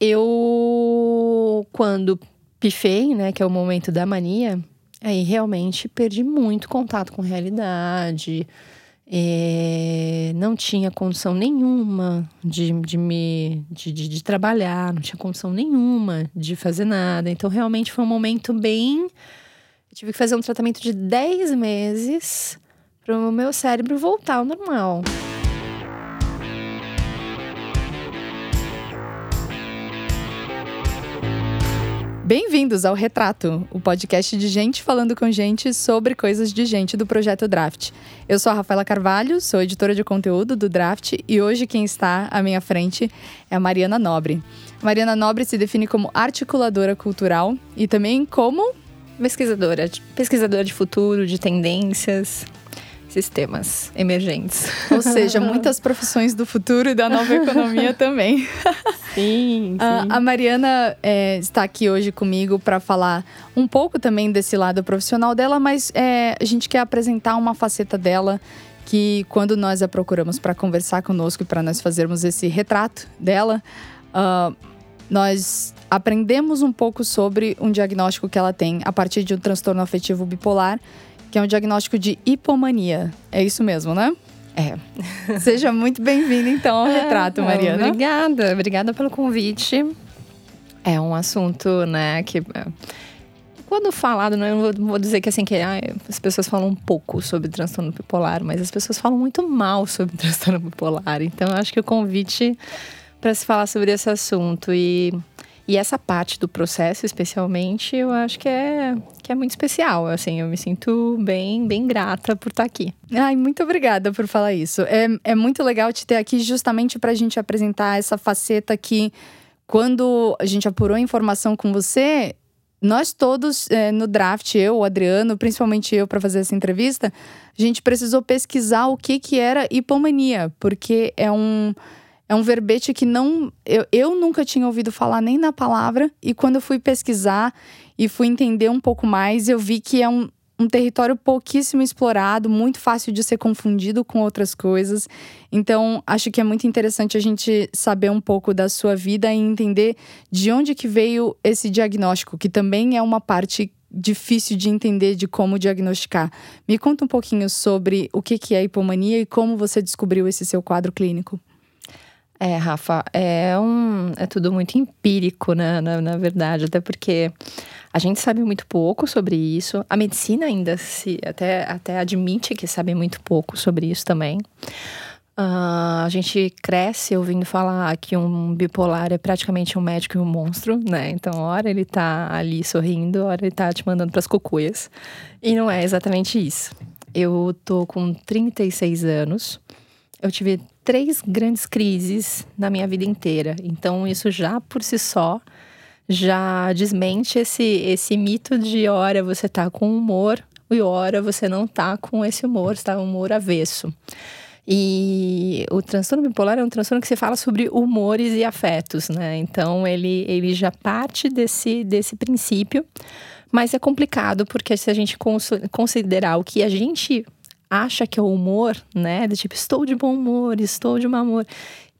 eu, quando pifei, né, que é o momento da mania, aí realmente perdi muito contato com realidade. É, não tinha condição nenhuma de, de me de, de, de, trabalhar, não tinha condição nenhuma de fazer nada. Então, realmente foi um momento bem. Eu tive que fazer um tratamento de 10 meses para o meu cérebro voltar ao normal. Bem-vindos ao Retrato, o podcast de gente falando com gente sobre coisas de gente do projeto Draft. Eu sou a Rafaela Carvalho, sou editora de conteúdo do Draft e hoje quem está à minha frente é a Mariana Nobre. Mariana Nobre se define como articuladora cultural e também como pesquisadora, pesquisadora de futuro, de tendências sistemas emergentes. Ou seja, muitas profissões do futuro e da nova economia também. Sim, sim. A, a Mariana é, está aqui hoje comigo para falar um pouco também desse lado profissional dela, mas é, a gente quer apresentar uma faceta dela que, quando nós a procuramos para conversar conosco e para nós fazermos esse retrato dela, uh, nós aprendemos um pouco sobre um diagnóstico que ela tem a partir de um transtorno afetivo bipolar que é um diagnóstico de hipomania. É isso mesmo, né? É. Seja muito bem-vinda, então, ao é, retrato, Mariana. Obrigada, obrigada pelo convite. É um assunto, né, que é, quando falado, não, eu vou dizer que assim que ah, as pessoas falam um pouco sobre transtorno bipolar, mas as pessoas falam muito mal sobre transtorno bipolar. Então, eu acho que o convite para se falar sobre esse assunto e e essa parte do processo, especialmente, eu acho que é, que é muito especial. Assim, eu me sinto bem, bem grata por estar aqui. Ai, muito obrigada por falar isso. É, é muito legal te ter aqui justamente para a gente apresentar essa faceta que, quando a gente apurou a informação com você, nós todos é, no draft, eu, o Adriano, principalmente eu para fazer essa entrevista, a gente precisou pesquisar o que, que era hipomania, porque é um é um verbete que não. Eu, eu nunca tinha ouvido falar nem na palavra, e quando eu fui pesquisar e fui entender um pouco mais, eu vi que é um, um território pouquíssimo explorado, muito fácil de ser confundido com outras coisas. Então, acho que é muito interessante a gente saber um pouco da sua vida e entender de onde que veio esse diagnóstico, que também é uma parte difícil de entender de como diagnosticar. Me conta um pouquinho sobre o que é hipomania e como você descobriu esse seu quadro clínico. É, Rafa, é, um, é tudo muito empírico, né, na, na verdade, até porque a gente sabe muito pouco sobre isso. A medicina ainda se até, até admite que sabe muito pouco sobre isso também. Uh, a gente cresce ouvindo falar que um bipolar é praticamente um médico e um monstro, né? Então, hora ele tá ali sorrindo, hora ele tá te mandando pras cucuias. E não é exatamente isso. Eu tô com 36 anos. Eu tive três grandes crises na minha vida inteira. Então, isso já por si só já desmente esse, esse mito de hora você tá com humor e hora você não tá com esse humor, está humor avesso. E o transtorno bipolar é um transtorno que se fala sobre humores e afetos, né? Então ele, ele já parte desse, desse princípio, mas é complicado porque se a gente considerar o que a gente acha que é o humor, né? Do tipo, estou de bom humor, estou de mau humor.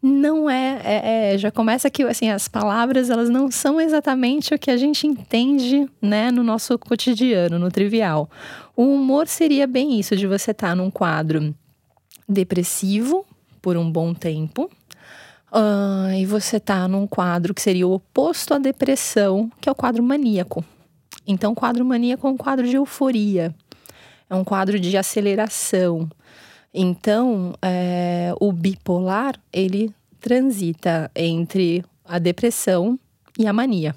Não é, é, é, já começa que assim as palavras elas não são exatamente o que a gente entende, né, no nosso cotidiano, no trivial. O humor seria bem isso de você estar tá num quadro depressivo por um bom tempo, uh, e você tá num quadro que seria o oposto à depressão, que é o quadro maníaco. Então, quadro maníaco é um quadro de euforia é um quadro de aceleração. Então, é, o bipolar, ele transita entre a depressão e a mania.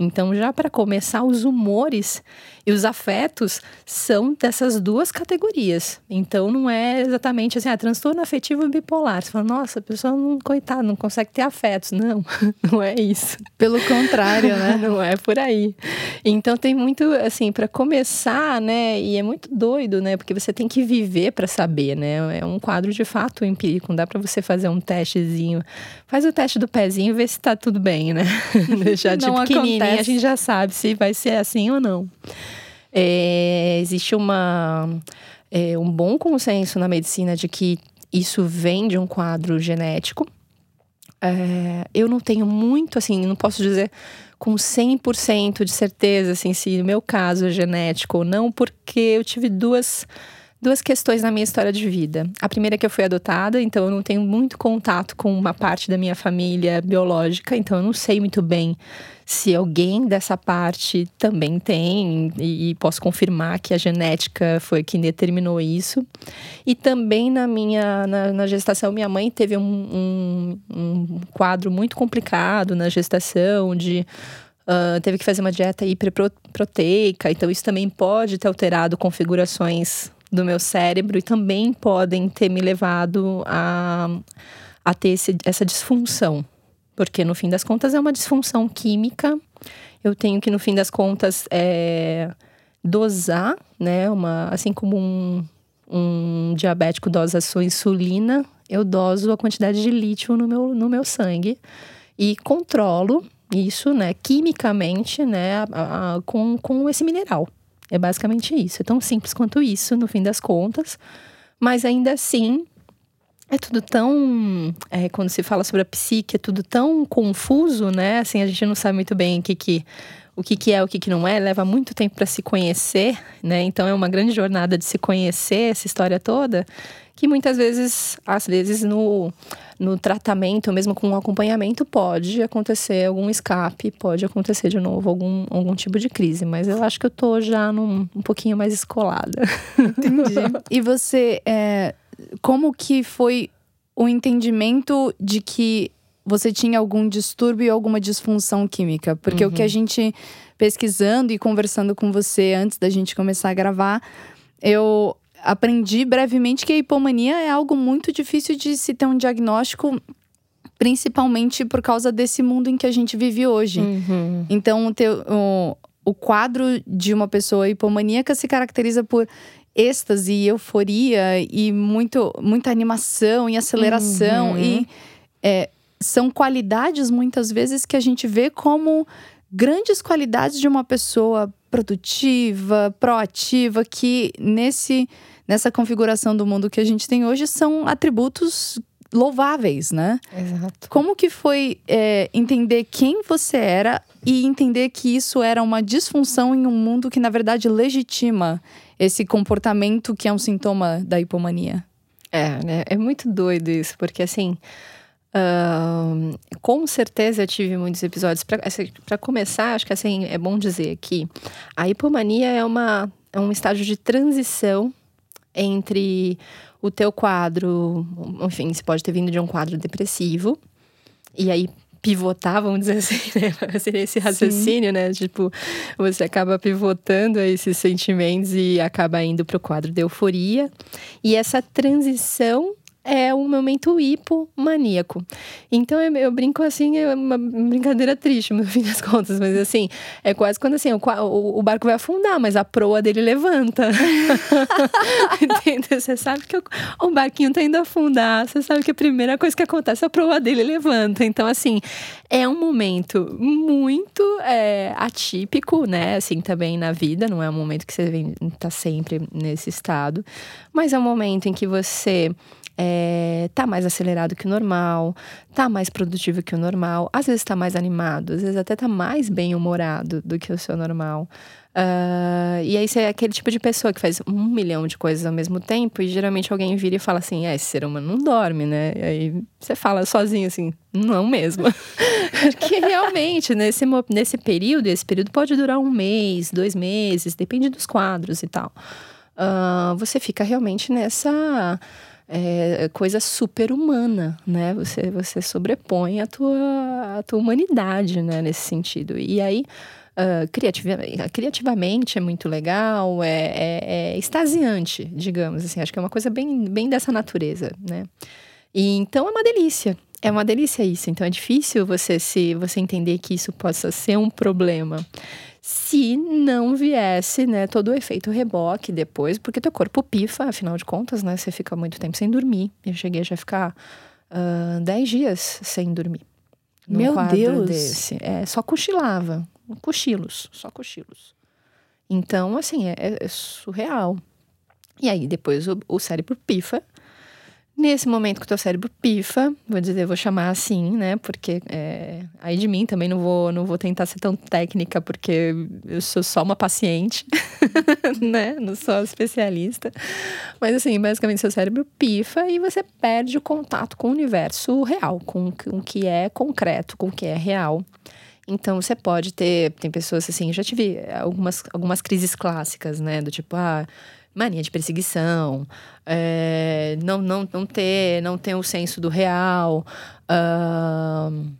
Então, já para começar, os humores e os afetos são dessas duas categorias. Então, não é exatamente assim, ah, transtorno afetivo bipolar. Você fala, nossa, a pessoa, não, coitada, não consegue ter afetos. Não, não é isso. Pelo contrário, né? não é por aí. Então, tem muito, assim, para começar, né? E é muito doido, né? Porque você tem que viver para saber, né? É um quadro de fato empírico. Não dá para você fazer um testezinho. Faz o teste do pezinho e vê se tá tudo bem, né? Deixar de pequenininho a gente já sabe se vai ser assim ou não. É, existe uma, é, um bom consenso na medicina de que isso vem de um quadro genético. É, eu não tenho muito, assim, não posso dizer com 100% de certeza, assim, se o meu caso é genético ou não, porque eu tive duas duas questões na minha história de vida. A primeira é que eu fui adotada, então eu não tenho muito contato com uma parte da minha família biológica, então eu não sei muito bem se alguém dessa parte também tem, e, posso confirmar que a genética foi quem determinou isso. E também na minha na, na gestação, minha mãe teve um, um, um quadro muito complicado na gestação de Uh, teve que fazer uma dieta hiperproteica, então isso também pode ter alterado configurações do meu cérebro e também podem ter me levado a, a ter esse, essa disfunção. Porque no fim das contas é uma disfunção química. Eu tenho que, no fim das contas, é, dosar, né? Uma, assim como um, um diabético dosa sua insulina, eu doso a quantidade de lítio no meu, no meu sangue e controlo isso, né, quimicamente, né, a, a, com, com esse mineral. É basicamente isso. É tão simples quanto isso, no fim das contas. Mas ainda assim, é tudo tão. É, quando se fala sobre a psique, é tudo tão confuso, né? Assim, a gente não sabe muito bem o que, que, o que, que é, o que, que não é. Leva muito tempo para se conhecer, né? Então é uma grande jornada de se conhecer essa história toda que muitas vezes, às vezes no, no tratamento, mesmo com um acompanhamento, pode acontecer algum escape, pode acontecer de novo algum, algum tipo de crise. Mas eu acho que eu tô já num, um pouquinho mais escolada. Entendi. e você, é, como que foi o entendimento de que você tinha algum distúrbio, alguma disfunção química? Porque uhum. o que a uhum. gente pesquisando e conversando com você antes da gente começar a gravar, eu aprendi brevemente que a hipomania é algo muito difícil de se ter um diagnóstico principalmente por causa desse mundo em que a gente vive hoje. Uhum. Então, o, o quadro de uma pessoa hipomaníaca se caracteriza por êxtase, euforia e muito, muita animação e aceleração. Uhum. E é, são qualidades, muitas vezes, que a gente vê como grandes qualidades de uma pessoa produtiva, proativa, que nesse nessa configuração do mundo que a gente tem hoje são atributos louváveis, né? Exato. Como que foi é, entender quem você era e entender que isso era uma disfunção em um mundo que, na verdade, legitima esse comportamento que é um sintoma da hipomania? É, né? É muito doido isso, porque assim. Uh, com certeza eu tive muitos episódios. Para assim, começar, acho que assim é bom dizer que a hipomania é, uma, é um estágio de transição entre o teu quadro, enfim, você pode ter vindo de um quadro depressivo, e aí pivotar, vamos dizer assim, né? Seria esse raciocínio, Sim. né? Tipo, você acaba pivotando esses sentimentos e acaba indo para o quadro de euforia. E essa transição é um momento hipomaníaco. Então eu, eu, brinco assim, é uma brincadeira triste no fim das contas, mas assim, é quase quando assim, o, o, barco vai afundar, mas a proa dele levanta. Entendeu? Você sabe que o, o, barquinho tá indo afundar, você sabe que a primeira coisa que acontece é a proa dele levanta. Então, assim, é um momento muito é, atípico, né? Assim, também na vida, não é um momento que você vem, tá sempre nesse estado, mas é um momento em que você é, tá mais acelerado que o normal, tá mais produtivo que o normal, às vezes tá mais animado, às vezes até tá mais bem-humorado do que o seu normal. Uh, e aí você é aquele tipo de pessoa que faz um milhão de coisas ao mesmo tempo e geralmente alguém vira e fala assim: é, esse ser humano não dorme, né? E aí você fala sozinho assim: não mesmo. Porque realmente, nesse, nesse período, esse período pode durar um mês, dois meses, depende dos quadros e tal. Uh, você fica realmente nessa é, coisa super humana, né? Você, você sobrepõe a tua, a tua humanidade, né? Nesse sentido. E aí, uh, criativamente, criativamente é muito legal, é, é, é, extasiante, digamos assim. Acho que é uma coisa bem, bem dessa natureza, né? E, então é uma delícia. É uma delícia isso. Então é difícil você se você entender que isso possa ser um problema se não viesse, né, todo o efeito reboque depois, porque teu corpo pifa, afinal de contas, né, você fica muito tempo sem dormir. Eu cheguei já a ficar uh, 10 dias sem dormir. Meu Deus! Desse. É, só cochilava, cochilos, só cochilos. Então, assim, é, é surreal. E aí, depois o, o cérebro pifa, Nesse momento que o teu cérebro pifa, vou dizer, vou chamar assim, né? Porque é, aí de mim também não vou, não vou tentar ser tão técnica, porque eu sou só uma paciente, né? Não sou especialista. Mas assim, basicamente seu cérebro pifa e você perde o contato com o universo real, com, com o que é concreto, com o que é real. Então você pode ter, tem pessoas assim, já tive algumas, algumas crises clássicas, né? Do tipo, ah, mania de perseguição, é, não, não, não ter não ter o senso do real, uh,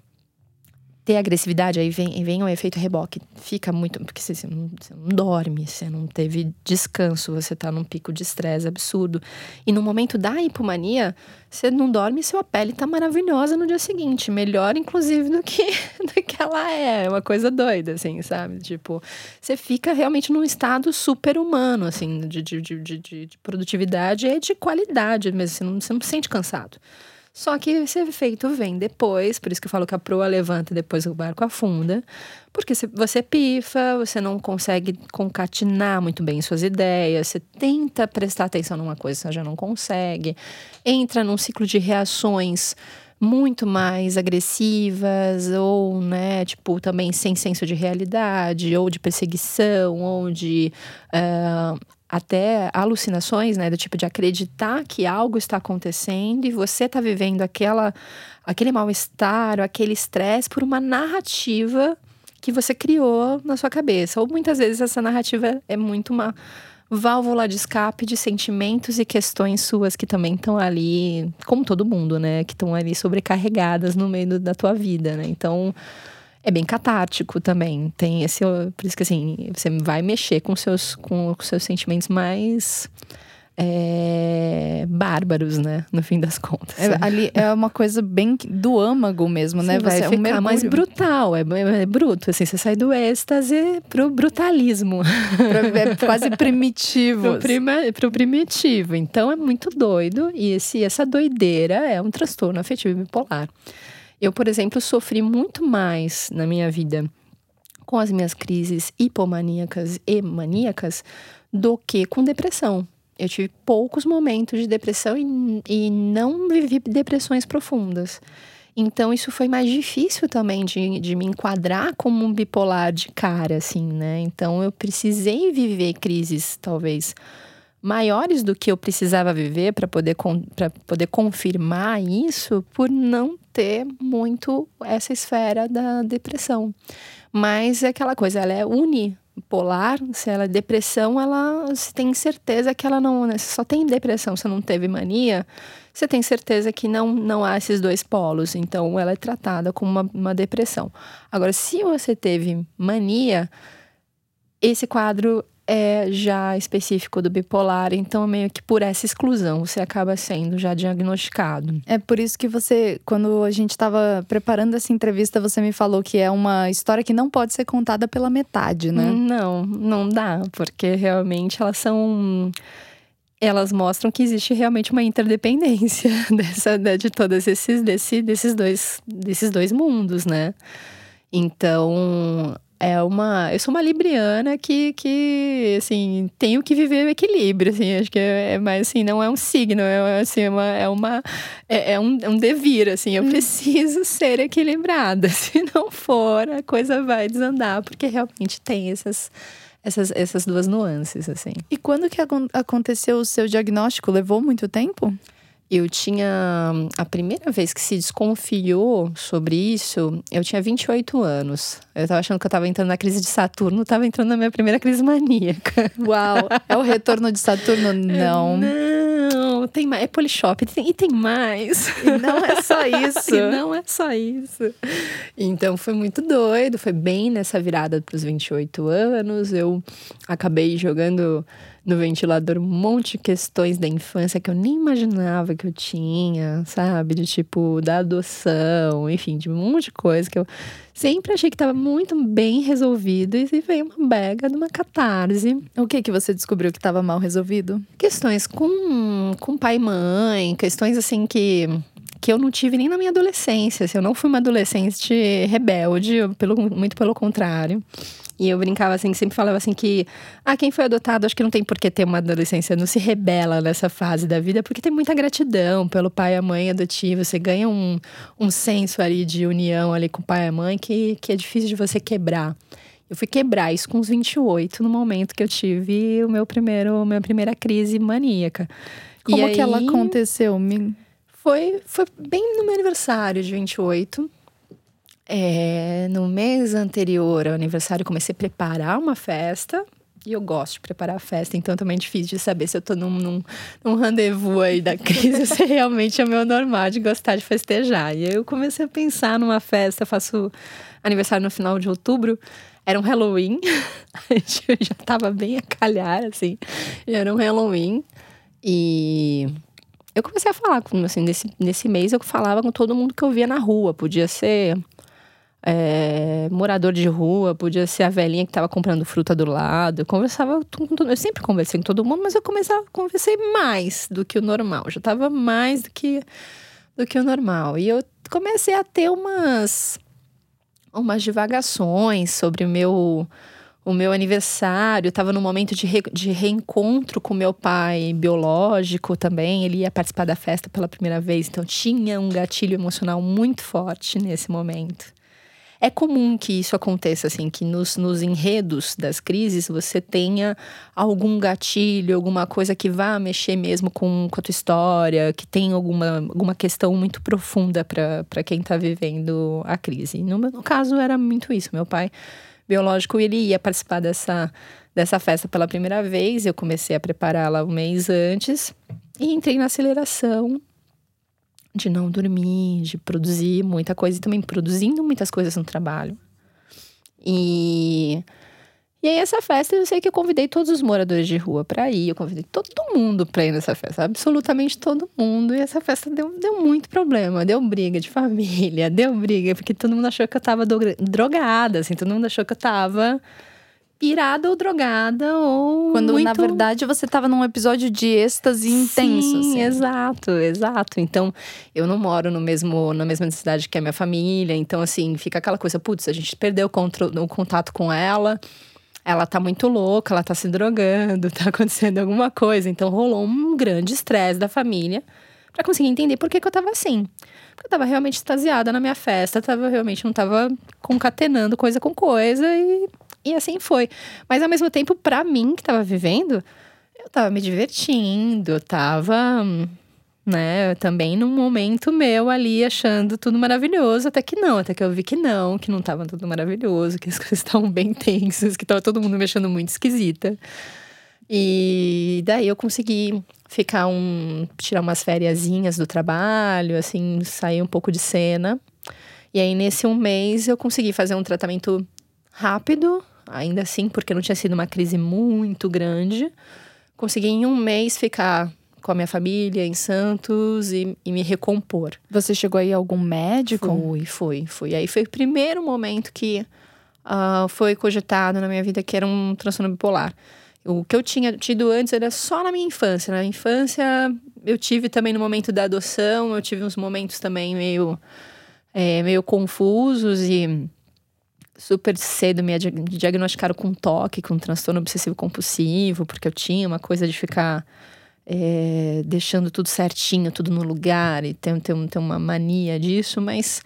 ter agressividade, aí vem, vem o efeito reboque. Fica muito. Porque você, você, não, você não dorme, você não teve descanso, você tá num pico de estresse absurdo. E no momento da hipomania, você não dorme e sua pele tá maravilhosa no dia seguinte. Melhor, inclusive, do que, do que ela é. É uma coisa doida, assim, sabe? Tipo, você fica realmente num estado super humano, assim, de, de, de, de, de produtividade e de qualidade mesmo. Você não, você não se sente cansado. Só que esse efeito vem depois, por isso que eu falo que a proa levanta e depois o barco afunda. Porque você pifa, você não consegue concatenar muito bem suas ideias, você tenta prestar atenção numa coisa, você já não consegue. Entra num ciclo de reações muito mais agressivas ou, né, tipo, também sem senso de realidade, ou de perseguição, ou de uh, até alucinações, né, do tipo de acreditar que algo está acontecendo e você está vivendo aquela, aquele mal-estar, aquele estresse por uma narrativa que você criou na sua cabeça. Ou muitas vezes essa narrativa é muito uma válvula de escape de sentimentos e questões suas que também estão ali, como todo mundo, né, que estão ali sobrecarregadas no meio da tua vida, né? Então, é bem catártico também. Tem esse. Por isso que assim, você vai mexer com seus, com os seus sentimentos mais. É, bárbaros, né? No fim das contas. É, ali é uma coisa bem do âmago mesmo, né? Vai você ficar é um mais brutal, é, é, bruto. Assim, você sai do êxtase pro brutalismo. é quase primitivo. pro, prima, pro primitivo. Então é muito doido. E esse, essa doideira é um transtorno afetivo bipolar. Eu, por exemplo, sofri muito mais na minha vida com as minhas crises hipomaníacas e maníacas do que com depressão. Eu tive poucos momentos de depressão e, e não vivi depressões profundas. Então, isso foi mais difícil também de, de me enquadrar como um bipolar de cara, assim, né? Então, eu precisei viver crises, talvez, maiores do que eu precisava viver para poder, poder confirmar isso, por não ter muito essa esfera da depressão. Mas é aquela coisa, ela é unipolar, se ela é depressão, ela se tem certeza que ela não. Né, só tem depressão, você não teve mania, você tem certeza que não, não há esses dois polos. Então, ela é tratada como uma, uma depressão. Agora, se você teve mania, esse quadro é já específico do bipolar, então meio que por essa exclusão você acaba sendo já diagnosticado. É por isso que você, quando a gente estava preparando essa entrevista, você me falou que é uma história que não pode ser contada pela metade, né? Não, não dá, porque realmente elas são elas mostram que existe realmente uma interdependência dessa, né, de todos esses desse, desses dois desses dois mundos, né? Então, é uma. Eu sou uma libriana que, que assim, tenho que viver o equilíbrio, assim. Acho que é, é mais assim, não é um signo, é, assim, é uma. É, uma, é, é um, é um devir, assim. Eu hum. preciso ser equilibrada. Se não for, a coisa vai desandar, porque realmente tem essas. Essas, essas duas nuances, assim. E quando que aconteceu o seu diagnóstico? Levou muito tempo? Eu tinha. A primeira vez que se desconfiou sobre isso, eu tinha 28 anos. Eu tava achando que eu tava entrando na crise de Saturno, tava entrando na minha primeira crise maníaca. Uau! É o retorno de Saturno? Não. Não, tem mais. É Polishop e tem, e tem mais. E não é só isso. e não é só isso. Então foi muito doido. Foi bem nessa virada pros 28 anos. Eu acabei jogando no ventilador um monte de questões da infância que eu nem imaginava que eu tinha, sabe? De tipo, da adoção, enfim, de um monte de coisa que eu sempre achei que estava muito bem resolvido e veio uma bega de uma catarse. O que que você descobriu que estava mal resolvido? Questões com, com pai e mãe, questões assim que que eu não tive nem na minha adolescência. Assim, eu não fui uma adolescente rebelde, pelo, muito pelo contrário. E eu brincava assim, sempre falava assim que ah, quem foi adotado acho que não tem por que ter uma adolescência, não se rebela nessa fase da vida, porque tem muita gratidão pelo pai e a mãe adotivo. Você ganha um, um senso ali de união ali com o pai e a mãe que, que é difícil de você quebrar. Eu fui quebrar isso com os 28, no momento que eu tive o meu primeiro, minha primeira crise maníaca. Como e que aí, ela aconteceu? Foi, foi bem no meu aniversário de 28. É, no mês anterior ao aniversário, comecei a preparar uma festa. E eu gosto de preparar a festa, então também é difícil de saber se eu tô num, num, num rendezvous aí da crise, se realmente é meu normal de gostar de festejar. E eu comecei a pensar numa festa, faço aniversário no final de outubro, era um Halloween, a gente já tava bem a calhar, assim, era um Halloween. E eu comecei a falar, assim, nesse, nesse mês eu falava com todo mundo que eu via na rua, podia ser é, morador de rua, podia ser a velhinha que estava comprando fruta do lado. Eu conversava com todo Eu sempre conversei com todo mundo, mas eu começava a conversar mais do que o normal. Já estava mais do que, do que o normal. E eu comecei a ter umas, umas divagações sobre o meu o meu aniversário, estava num momento de, re, de reencontro com meu pai biológico também. Ele ia participar da festa pela primeira vez, então tinha um gatilho emocional muito forte nesse momento. É comum que isso aconteça, assim, que nos, nos enredos das crises você tenha algum gatilho, alguma coisa que vá mexer mesmo com, com a tua história, que tem alguma, alguma questão muito profunda para quem está vivendo a crise. No meu no caso, era muito isso. Meu pai biológico, ele ia participar dessa, dessa festa pela primeira vez. Eu comecei a prepará-la um mês antes e entrei na aceleração de não dormir, de produzir muita coisa e também produzindo muitas coisas no trabalho. E e aí essa festa eu sei que eu convidei todos os moradores de rua para ir, eu convidei todo mundo para ir nessa festa, absolutamente todo mundo. E essa festa deu, deu muito problema, deu briga de família, deu briga porque todo mundo achou que eu tava drogada, assim, todo mundo achou que eu tava pirada ou drogada ou quando muito... na verdade você estava num episódio de êxtase intenso Sim, assim. exato exato. Então eu não moro no mesmo na mesma cidade que a minha família então assim fica aquela coisa putz a gente perdeu o, o contato com ela ela tá muito louca ela tá se drogando tá acontecendo alguma coisa. Então rolou um grande estresse da família para conseguir entender por que, que eu tava assim. Porque eu tava realmente extasiada na minha festa tava realmente não tava concatenando coisa com coisa e e assim foi. Mas ao mesmo tempo, para mim que tava vivendo, eu tava me divertindo, eu tava, né, também num momento meu ali achando tudo maravilhoso, até que não, até que eu vi que não, que não tava tudo maravilhoso, que as coisas estavam bem tensas, que tava todo mundo me achando muito esquisita. E daí eu consegui ficar um tirar umas fériasinhas do trabalho, assim, sair um pouco de cena. E aí nesse um mês eu consegui fazer um tratamento rápido, ainda assim, porque não tinha sido uma crise muito grande. Consegui em um mês ficar com a minha família em Santos e, e me recompor. Você chegou aí a algum médico? Fui, fui, fui. Aí foi o primeiro momento que uh, foi cogitado na minha vida que era um transtorno bipolar. O que eu tinha tido antes era só na minha infância. Na infância, eu tive também no momento da adoção, eu tive uns momentos também meio, é, meio confusos e super cedo me diagnosticaram com toque, com transtorno obsessivo compulsivo, porque eu tinha uma coisa de ficar é, deixando tudo certinho, tudo no lugar e ter, ter, ter uma mania disso, mas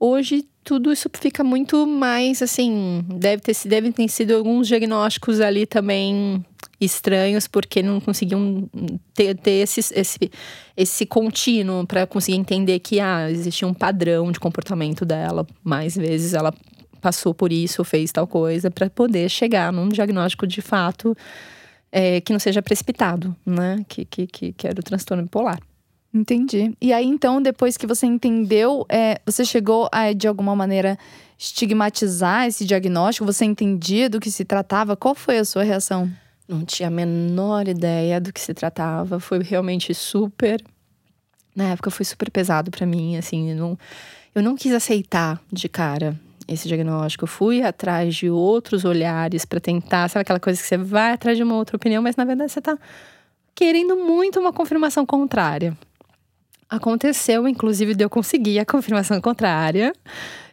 hoje tudo isso fica muito mais assim. Deve ter, deve ter sido alguns diagnósticos ali também estranhos, porque não conseguiam ter, ter esse, esse, esse contínuo para conseguir entender que ah, existia um padrão de comportamento dela. Mais vezes ela passou por isso, fez tal coisa, para poder chegar num diagnóstico de fato é, que não seja precipitado, né? Que, que, que, que era o transtorno bipolar. Entendi. E aí, então, depois que você entendeu, é, você chegou a, de alguma maneira, estigmatizar esse diagnóstico? Você entendia do que se tratava? Qual foi a sua reação? Não tinha a menor ideia do que se tratava. Foi realmente super. Na época foi super pesado para mim, assim, não, eu não quis aceitar de cara esse diagnóstico. Eu fui atrás de outros olhares para tentar, sabe aquela coisa que você vai atrás de uma outra opinião, mas na verdade você está querendo muito uma confirmação contrária. Aconteceu, inclusive, de eu conseguir a confirmação contrária.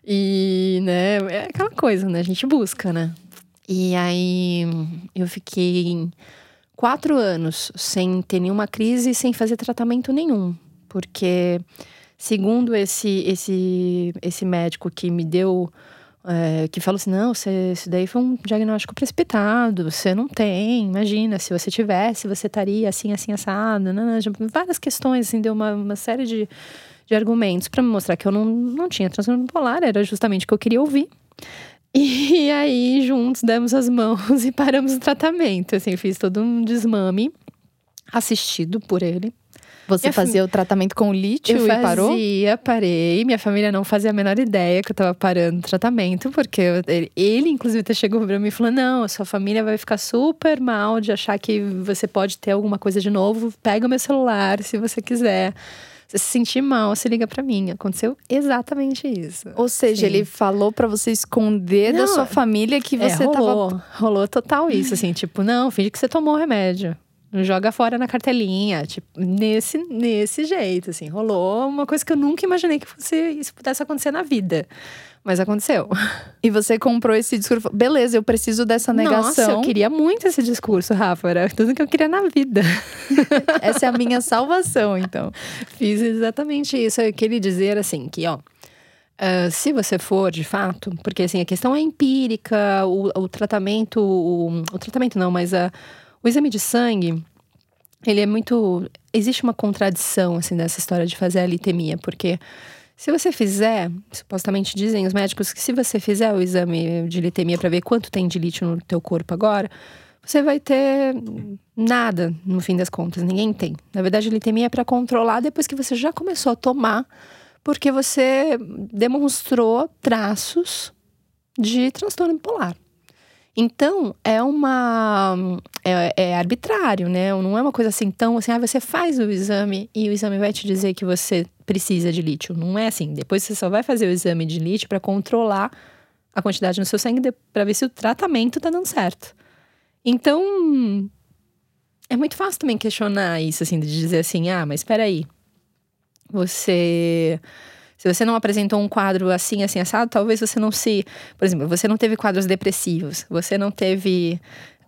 E, né, é aquela coisa, né? A gente busca, né? E aí eu fiquei quatro anos sem ter nenhuma crise sem fazer tratamento nenhum. Porque, segundo esse, esse, esse médico que me deu é, que falou assim: não, você, isso daí foi um diagnóstico precipitado, você não tem, imagina, se você tivesse, você estaria assim, assim, assado. Não, não, várias questões, assim, deu uma, uma série de, de argumentos para mostrar que eu não, não tinha transtorno bipolar, era justamente o que eu queria ouvir. E aí, juntos, demos as mãos e paramos o tratamento. Assim, fiz todo um desmame assistido por ele. Você minha fazia fam... o tratamento com lítio eu e parou? Fazia, parei. Minha família não fazia a menor ideia que eu tava parando o tratamento, porque eu, ele, ele, inclusive, até chegou pra mim e falou: Não, a sua família vai ficar super mal de achar que você pode ter alguma coisa de novo. Pega o meu celular se você quiser. Se se sentir mal, se liga para mim. Aconteceu exatamente isso. Ou seja, Sim. ele falou para você esconder não, da sua família que é, você é, rolou, tava. Rolou total isso, assim, tipo, não, finge que você tomou remédio joga fora na cartelinha, tipo, nesse, nesse jeito, assim, rolou uma coisa que eu nunca imaginei que fosse, isso pudesse acontecer na vida. Mas aconteceu. E você comprou esse discurso. Beleza, eu preciso dessa negação. Nossa, eu queria muito esse discurso, Rafa. Era tudo que eu queria na vida. Essa é a minha salvação, então. Fiz exatamente isso. Eu queria dizer assim, que ó. Uh, se você for de fato, porque assim, a questão é empírica, o, o tratamento, o, o tratamento não, mas a, o exame de sangue, ele é muito. Existe uma contradição, assim, dessa história de fazer a litemia, porque se você fizer, supostamente dizem os médicos que se você fizer o exame de litemia para ver quanto tem de lítio no teu corpo agora, você vai ter nada no fim das contas, ninguém tem. Na verdade, a litemia é para controlar depois que você já começou a tomar, porque você demonstrou traços de transtorno bipolar. Então, é uma. É, é, arbitrário, né? Não é uma coisa assim tão assim, ah, você faz o exame e o exame vai te dizer que você precisa de lítio. Não é assim. Depois você só vai fazer o exame de lítio para controlar a quantidade no seu sangue para ver se o tratamento tá dando certo. Então, é muito fácil também questionar isso, assim, de dizer assim, ah, mas espera aí. Você se você não apresentou um quadro assim, assim, assado, talvez você não se. Por exemplo, você não teve quadros depressivos, você não teve.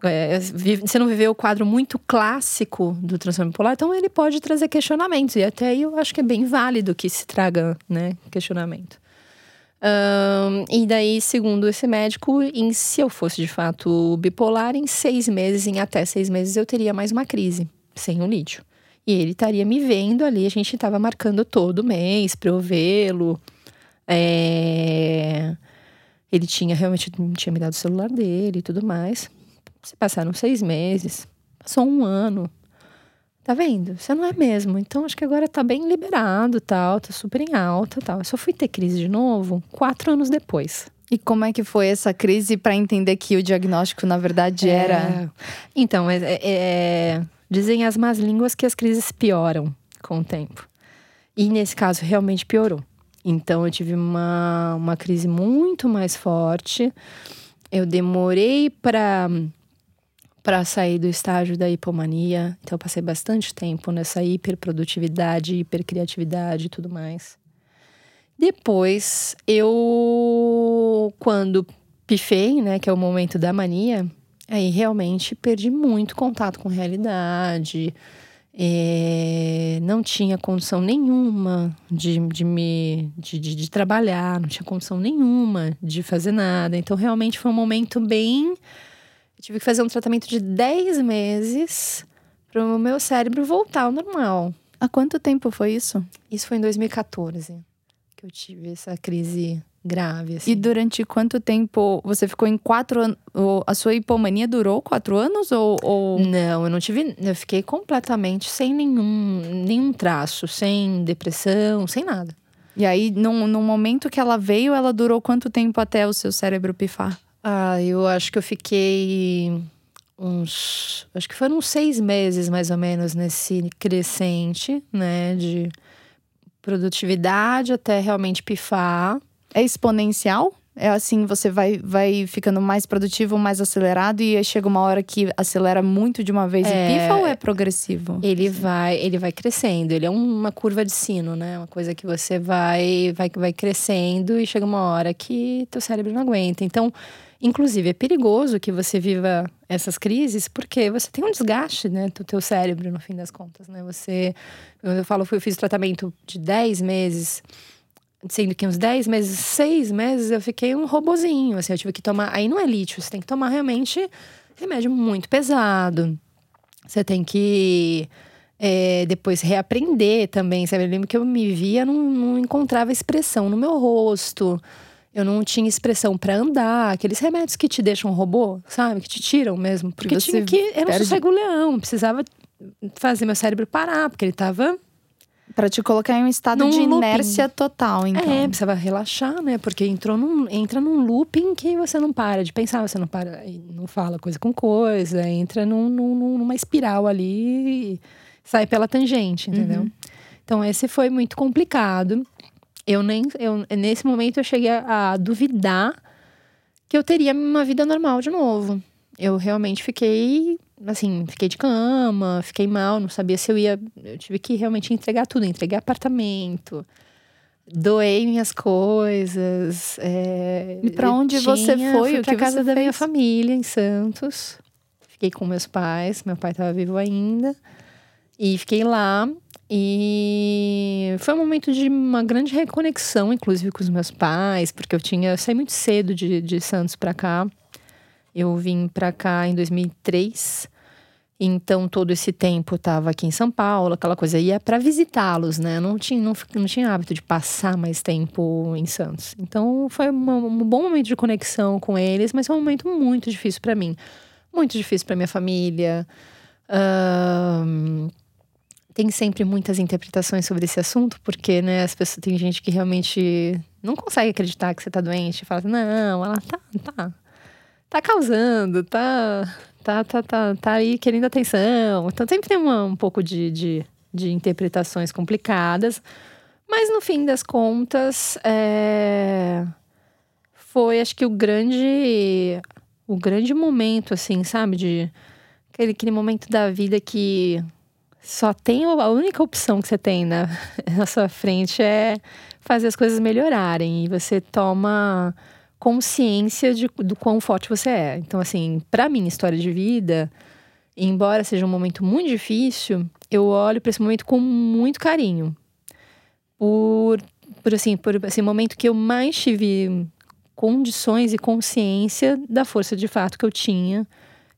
É, você não viveu o quadro muito clássico do transtorno bipolar, então ele pode trazer questionamentos. E até aí eu acho que é bem válido que se traga né, questionamento. Um, e daí, segundo esse médico, em, se eu fosse de fato bipolar, em seis meses, em até seis meses, eu teria mais uma crise, sem o lítio. E ele estaria me vendo ali, a gente estava marcando todo mês para eu vê-lo. É... Ele tinha realmente tinha me dado o celular dele e tudo mais. Se passaram seis meses, passou um ano. Tá vendo? Você não é mesmo. Então acho que agora tá bem liberado, tal, tá super em alta, tal. Eu só fui ter crise de novo quatro anos depois. E como é que foi essa crise para entender que o diagnóstico na verdade era? É... Então, é, é, é Dizem as más línguas que as crises pioram com o tempo. E nesse caso, realmente piorou. Então, eu tive uma, uma crise muito mais forte. Eu demorei para para sair do estágio da hipomania. Então, eu passei bastante tempo nessa hiperprodutividade, hipercriatividade e tudo mais. Depois, eu, quando pifei, né, que é o momento da mania, Aí realmente perdi muito contato com a realidade. É, não tinha condição nenhuma de, de me de, de, de, trabalhar, não tinha condição nenhuma de fazer nada. Então, realmente foi um momento bem. Eu tive que fazer um tratamento de 10 meses para o meu cérebro voltar ao normal. Há quanto tempo foi isso? Isso foi em 2014 que eu tive essa crise grave. Assim. E durante quanto tempo você ficou em quatro anos? A sua hipomania durou quatro anos ou, ou, Não, eu não tive. Eu fiquei completamente sem nenhum, nenhum traço, sem depressão, sem nada. E aí, no, no momento que ela veio, ela durou quanto tempo até o seu cérebro pifar? Ah, eu acho que eu fiquei uns. Acho que foram uns seis meses mais ou menos nesse crescente, né? De produtividade até realmente pifar. É exponencial? É assim, você vai, vai ficando mais produtivo, mais acelerado e chega uma hora que acelera muito de uma vez É. e pifa ou é progressivo? Ele vai, ele vai crescendo. Ele é uma curva de sino, né? Uma coisa que você vai, vai, vai crescendo e chega uma hora que teu cérebro não aguenta. Então, inclusive, é perigoso que você viva essas crises porque você tem um desgaste, né, do teu cérebro no fim das contas, né? Você, eu falo, eu fiz tratamento de 10 meses. Sendo que uns 10 meses, 6 meses, eu fiquei um robozinho. Assim, eu tive que tomar. Aí não é lítio, você tem que tomar realmente remédio muito pesado. Você tem que é, depois reaprender também, sabe? Eu lembro que eu me via, não, não encontrava expressão no meu rosto. Eu não tinha expressão pra andar. Aqueles remédios que te deixam robô, sabe? Que te tiram mesmo. Porque tinha que. Era um sossego-leão. Precisava fazer meu cérebro parar, porque ele tava Pra te colocar em um estado Num de looping. inércia total, então. É, precisava relaxar, né? Porque entrou num, entra num looping que você não para de pensar, você não para, não fala coisa com coisa, entra num, num- numa espiral ali e sai pela tangente, entendeu? Então esse foi muito complicado. Eu nem, eu, nesse momento eu cheguei a, a duvidar que eu teria uma vida normal de novo. Eu realmente fiquei, assim, fiquei de cama, fiquei mal, não sabia se eu ia. Eu tive que realmente entregar tudo, entreguei apartamento, doei minhas coisas. é, E pra eu onde você tinha- foi? Fui O pra que casa você da minha fez? família em Santos. Fiquei com meus pais, meu pai estava vivo ainda. E fiquei lá. E foi um momento de uma grande reconexão, inclusive com os meus pais, porque eu tinha eu saí muito cedo de, de Santos para cá. Eu vim para cá em 2003. Então, todo esse tempo eu tava aqui em São Paulo, aquela coisa. Ia para visitá-los, né? Não tinha, não, não tinha hábito de passar mais tempo em Santos. Então, foi uma- um bom momento de conexão com eles, mas foi um momento muito difícil para mim. Muito difícil para minha família. Tem sempre muitas interpretações sobre esse assunto, porque, né, as pessoas, tem gente que realmente não consegue acreditar que você tá doente. Fala, não, ela tá, tá, tá causando, tá, tá, tá, tá, tá aí querendo atenção. Então sempre tem uma- um pouco de, de, de interpretações complicadas. Mas no fim das contas, é, foi acho que o grande, o grande momento, assim, sabe? De aquele, aquele momento da vida que só tem a única opção que você tem na, na sua frente é fazer as coisas melhorarem e você toma consciência de, do quão forte você é. Então, assim, para minha história de vida, embora seja um momento muito difícil, eu olho para esse momento com muito carinho. Por, por assim, por esse momento que eu mais tive condições e consciência da força de fato que eu tinha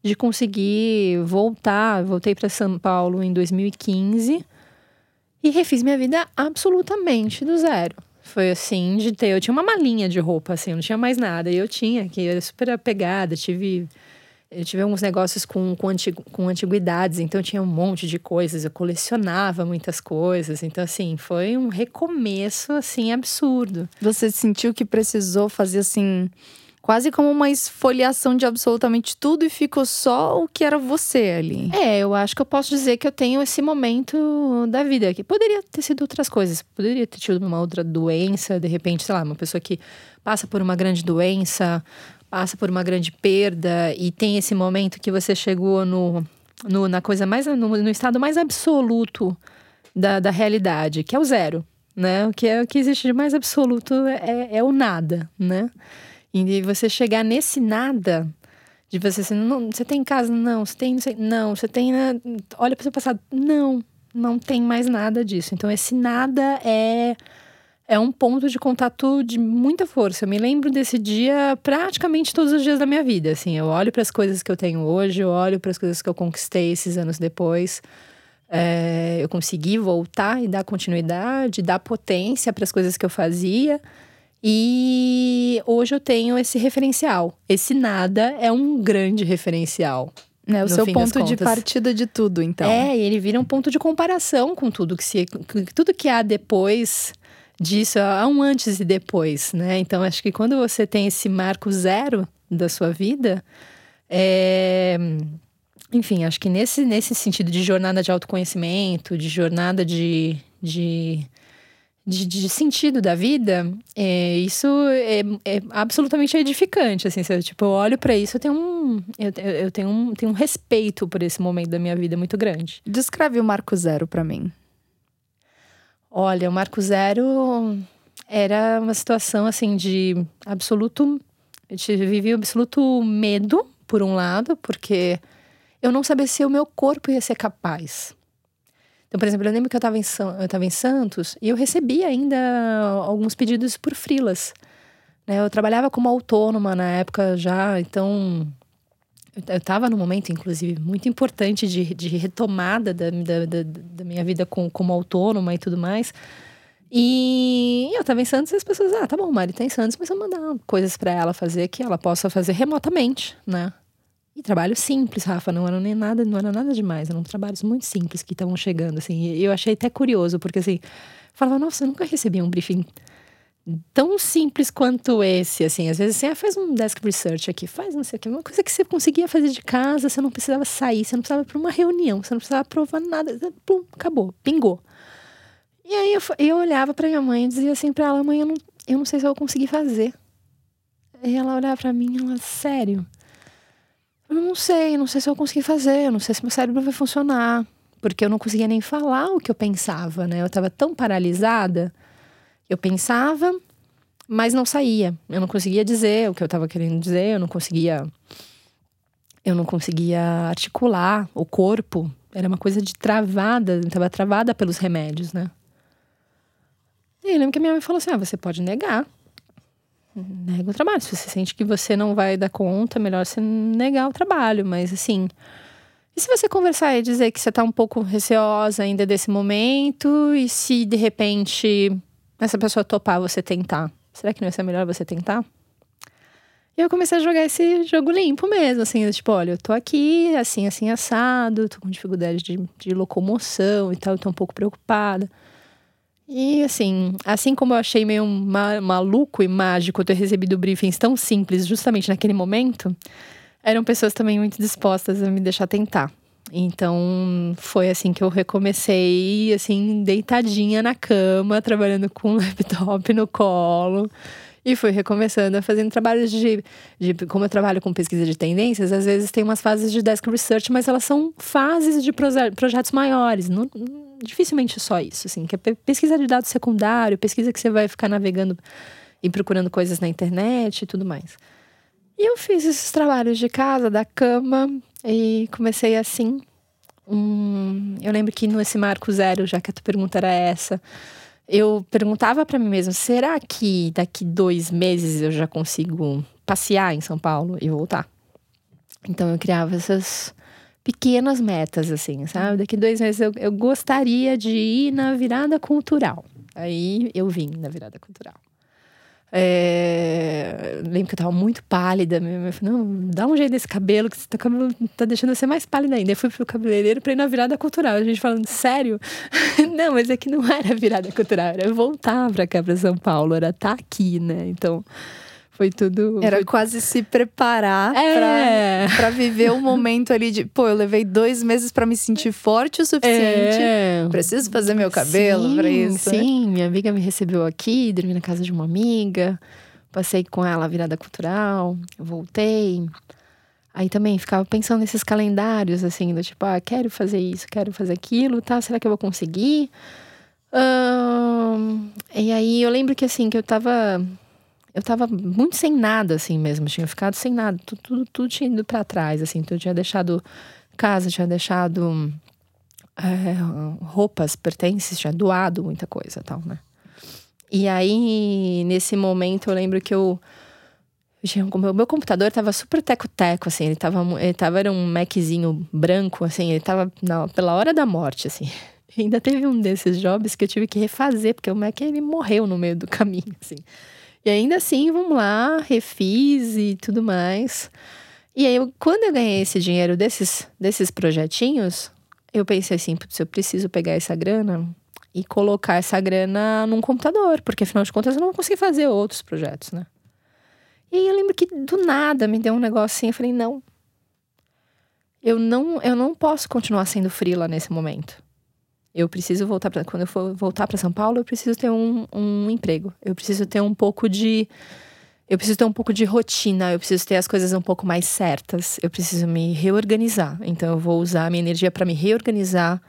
de conseguir voltar. Voltei para São Paulo em 2015 e refiz minha vida absolutamente do zero. Foi assim, de ter. Eu tinha uma malinha de roupa, assim, não tinha mais nada. E eu tinha, que era super apegada, tive. Eu tive alguns negócios com, com, antigu, com antiguidades, então tinha um monte de coisas, eu colecionava muitas coisas. Então, assim, foi um recomeço, assim, absurdo. Você sentiu que precisou fazer assim, quase como uma esfoliação de absolutamente tudo e ficou só o que era você ali. É, eu acho que eu posso dizer que eu tenho esse momento da vida que poderia ter sido outras coisas. Poderia ter tido uma outra doença, de repente, sei lá, uma pessoa que passa por uma grande doença, passa por uma grande perda e tem esse momento que você chegou no, no na coisa mais no, no estado mais absoluto da, da realidade, que é o zero, né? O que é o que existe de mais absoluto é, é o nada, né? E você chegar nesse nada de você assim, não, você tem casa? Não. Você tem, não. Você tem, né? olha para o seu passado. Não, não tem mais nada disso. Então esse nada é é um ponto de contato de muita força. Eu me lembro desse dia praticamente todos os dias da minha vida. Assim, eu olho para as coisas que eu tenho hoje, eu olho para as coisas que eu conquistei esses anos depois. É, eu consegui voltar e dar continuidade, dar potência para as coisas que eu fazia. E hoje eu tenho esse referencial. Esse nada é um grande referencial. Né, o seu ponto de partida de tudo, então. É, e ele vira um ponto de comparação com tudo que se tudo que há depois disso, há um antes e depois, né? Então acho que quando você tem esse marco zero da sua vida, é... enfim, acho que nesse, nesse sentido de jornada de autoconhecimento, de jornada de, de, de, de sentido da vida, é, isso é, é, absolutamente edificante, assim, se eu, tipo, eu olho para isso, eu tenho um eu, eu tenho um, tenho um respeito por esse momento da minha vida muito grande. Descreve o marco zero para mim. Olha, o marco zero era uma situação assim de absoluto eu vivi absoluto medo, por um lado, porque eu não sabia se o meu corpo ia ser capaz então, por exemplo, eu lembro que eu estava em, eu em Santos e eu recebia ainda alguns pedidos por frilas. Né? Eu trabalhava como autônoma na época já, então eu estava num momento, inclusive, muito importante de, de retomada da, da, da, da minha vida com, como autônoma e tudo mais. E eu estava em Santos e as pessoas, ah, tá bom, Mari tá em Santos, mas eu mandar coisas para ela fazer que ela possa fazer remotamente, né? E trabalho simples, Rafa, não era nem nada, não era nada demais, eram trabalhos muito simples que estavam chegando, assim. E eu achei até curioso, porque assim, falava, nossa, eu nunca recebi um briefing tão simples quanto esse, assim. Às vezes assim, ah, faz um desk research aqui, faz não sei o que, uma coisa que você conseguia fazer de casa, você não precisava sair, você não precisava para uma reunião, você não precisava provar nada, pum, acabou, pingou. E aí eu, eu olhava para minha mãe e dizia assim para ela, mãe, eu não, eu não sei se eu vou conseguir fazer. E ela olhava para mim, ela, sério? Eu não sei, não sei se eu consegui fazer, não sei se meu cérebro vai funcionar. Porque eu não conseguia nem falar o que eu pensava, né? Eu estava tão paralisada. Eu pensava, mas não saía. Eu não conseguia dizer o que eu estava querendo dizer, eu não conseguia. Eu não conseguia articular o corpo. Era uma coisa de travada, estava travada pelos remédios, né? E eu lembro que a minha mãe falou assim: ah, você pode negar nega o trabalho. Se você sente que você não vai dar conta, melhor você negar o trabalho. Mas assim. E se você conversar e dizer que você tá um pouco receosa ainda desse momento, e se de repente essa pessoa topar você tentar, será que não ia ser melhor você tentar? E eu comecei a jogar esse jogo limpo mesmo, assim, tipo, olha, eu tô aqui, assim, assim, assado, tô com dificuldade de, de locomoção e tal, tô um pouco preocupada. E assim, assim como eu achei meio ma maluco e mágico ter recebido briefings tão simples justamente naquele momento, eram pessoas também muito dispostas a me deixar tentar. Então, foi assim que eu recomecei, assim, deitadinha na cama, trabalhando com o laptop no colo. E fui recomeçando fazendo trabalhos de, de. Como eu trabalho com pesquisa de tendências, às vezes tem umas fases de desk research, mas elas são fases de proje projetos maiores. Não, dificilmente só isso, assim, que é pesquisa de dados secundário, pesquisa que você vai ficar navegando e procurando coisas na internet e tudo mais. E eu fiz esses trabalhos de casa, da cama, e comecei assim. Um, eu lembro que nesse marco zero, já que a tua pergunta era essa, eu perguntava para mim mesma: será que daqui dois meses eu já consigo passear em São Paulo e voltar? Então eu criava essas pequenas metas, assim, sabe? Daqui dois meses eu, eu gostaria de ir na virada cultural. Aí eu vim na virada cultural. É, lembro que eu tava muito pálida. Minha falou, não, dá um jeito desse cabelo, que você tá, tá deixando você mais pálida ainda. Eu fui pro cabeleireiro pra ir na virada cultural. A gente falando, sério? não, mas é que não era virada cultural, era voltar pra cá, pra São Paulo, era tá aqui, né? Então. Foi tudo. Era quase se preparar é. pra, pra viver o momento ali de, pô, eu levei dois meses para me sentir forte o suficiente. É. Preciso fazer meu cabelo sim, pra isso. Né? Sim, minha amiga me recebeu aqui, dormi na casa de uma amiga, passei com ela a virada cultural, voltei. Aí também ficava pensando nesses calendários, assim, do tipo, ah, quero fazer isso, quero fazer aquilo, tá? Será que eu vou conseguir? E aí eu lembro que assim, que eu tava eu tava muito sem nada, assim mesmo. Tinha ficado sem nada. Tudo, tudo, tudo tinha ido para trás, assim. Tudo tinha deixado casa, tinha deixado é, roupas, pertences, tinha doado muita coisa tal, né? E aí, nesse momento, eu lembro que eu. O meu, meu computador tava super teco-teco, assim. Ele tava, ele tava. Era um Maczinho branco, assim. Ele tava não, pela hora da morte, assim. Ainda teve um desses jobs que eu tive que refazer, porque o Mac ele morreu no meio do caminho, assim. E ainda assim, vamos lá, refiz e tudo mais. E aí, eu, quando eu ganhei esse dinheiro desses, desses projetinhos, eu pensei assim, eu preciso pegar essa grana e colocar essa grana num computador, porque afinal de contas eu não vou conseguir fazer outros projetos, né? E aí eu lembro que do nada me deu um negócio assim, eu falei, não. Eu não, eu não posso continuar sendo frila nesse momento. Eu preciso voltar para quando eu for voltar para São Paulo, eu preciso ter um, um emprego. Eu preciso ter um pouco de eu preciso ter um pouco de rotina, eu preciso ter as coisas um pouco mais certas, eu preciso me reorganizar. Então eu vou usar a minha energia para me reorganizar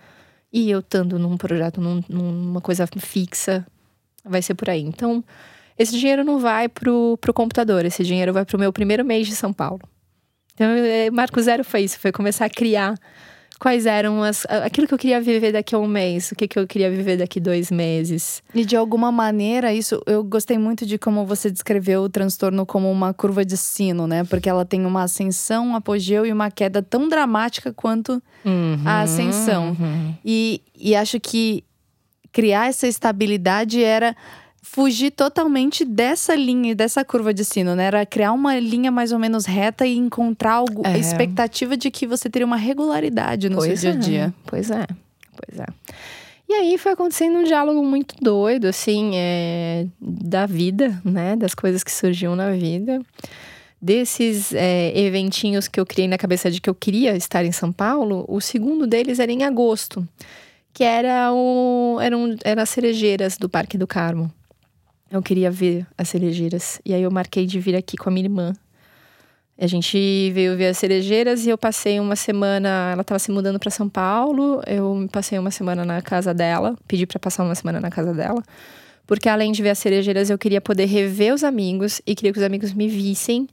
e eu estando num projeto, num, numa coisa fixa, vai ser por aí. Então, esse dinheiro não vai pro, pro computador, esse dinheiro vai pro meu primeiro mês de São Paulo. Então, é, Marco Zero foi isso, foi começar a criar quais eram as, aquilo que eu queria viver daqui a um mês, o que, que eu queria viver daqui a dois meses. E de alguma maneira, isso eu gostei muito de como você descreveu o transtorno como uma curva de sino, né? Porque ela tem uma ascensão, um apogeu e uma queda tão dramática quanto uhum, a ascensão. Uhum. E, e acho que criar essa estabilidade era fugir totalmente dessa linha, dessa curva de sino, né? Era criar uma linha mais ou menos reta e encontrar algo, É. a expectativa de que você teria uma regularidade no Pois seu dia a é, dia. Pois é, pois é. E aí foi acontecendo um diálogo muito doido, assim, é, da vida, né? Das coisas que surgiam na vida. Desses é, eventinhos que eu criei na cabeça de que eu queria estar em São Paulo, o segundo deles era em agosto, que era, o, eram, eram as cerejeiras do Parque do Carmo. Eu queria ver as cerejeiras. E aí eu marquei de vir aqui com a minha irmã. A gente veio ver as cerejeiras e eu passei uma semana. Ela estava se mudando para São Paulo. Eu passei uma semana na casa dela. Pedi para passar uma semana na casa dela. Porque além de ver as cerejeiras, eu queria poder rever os amigos e queria que os amigos me vissem.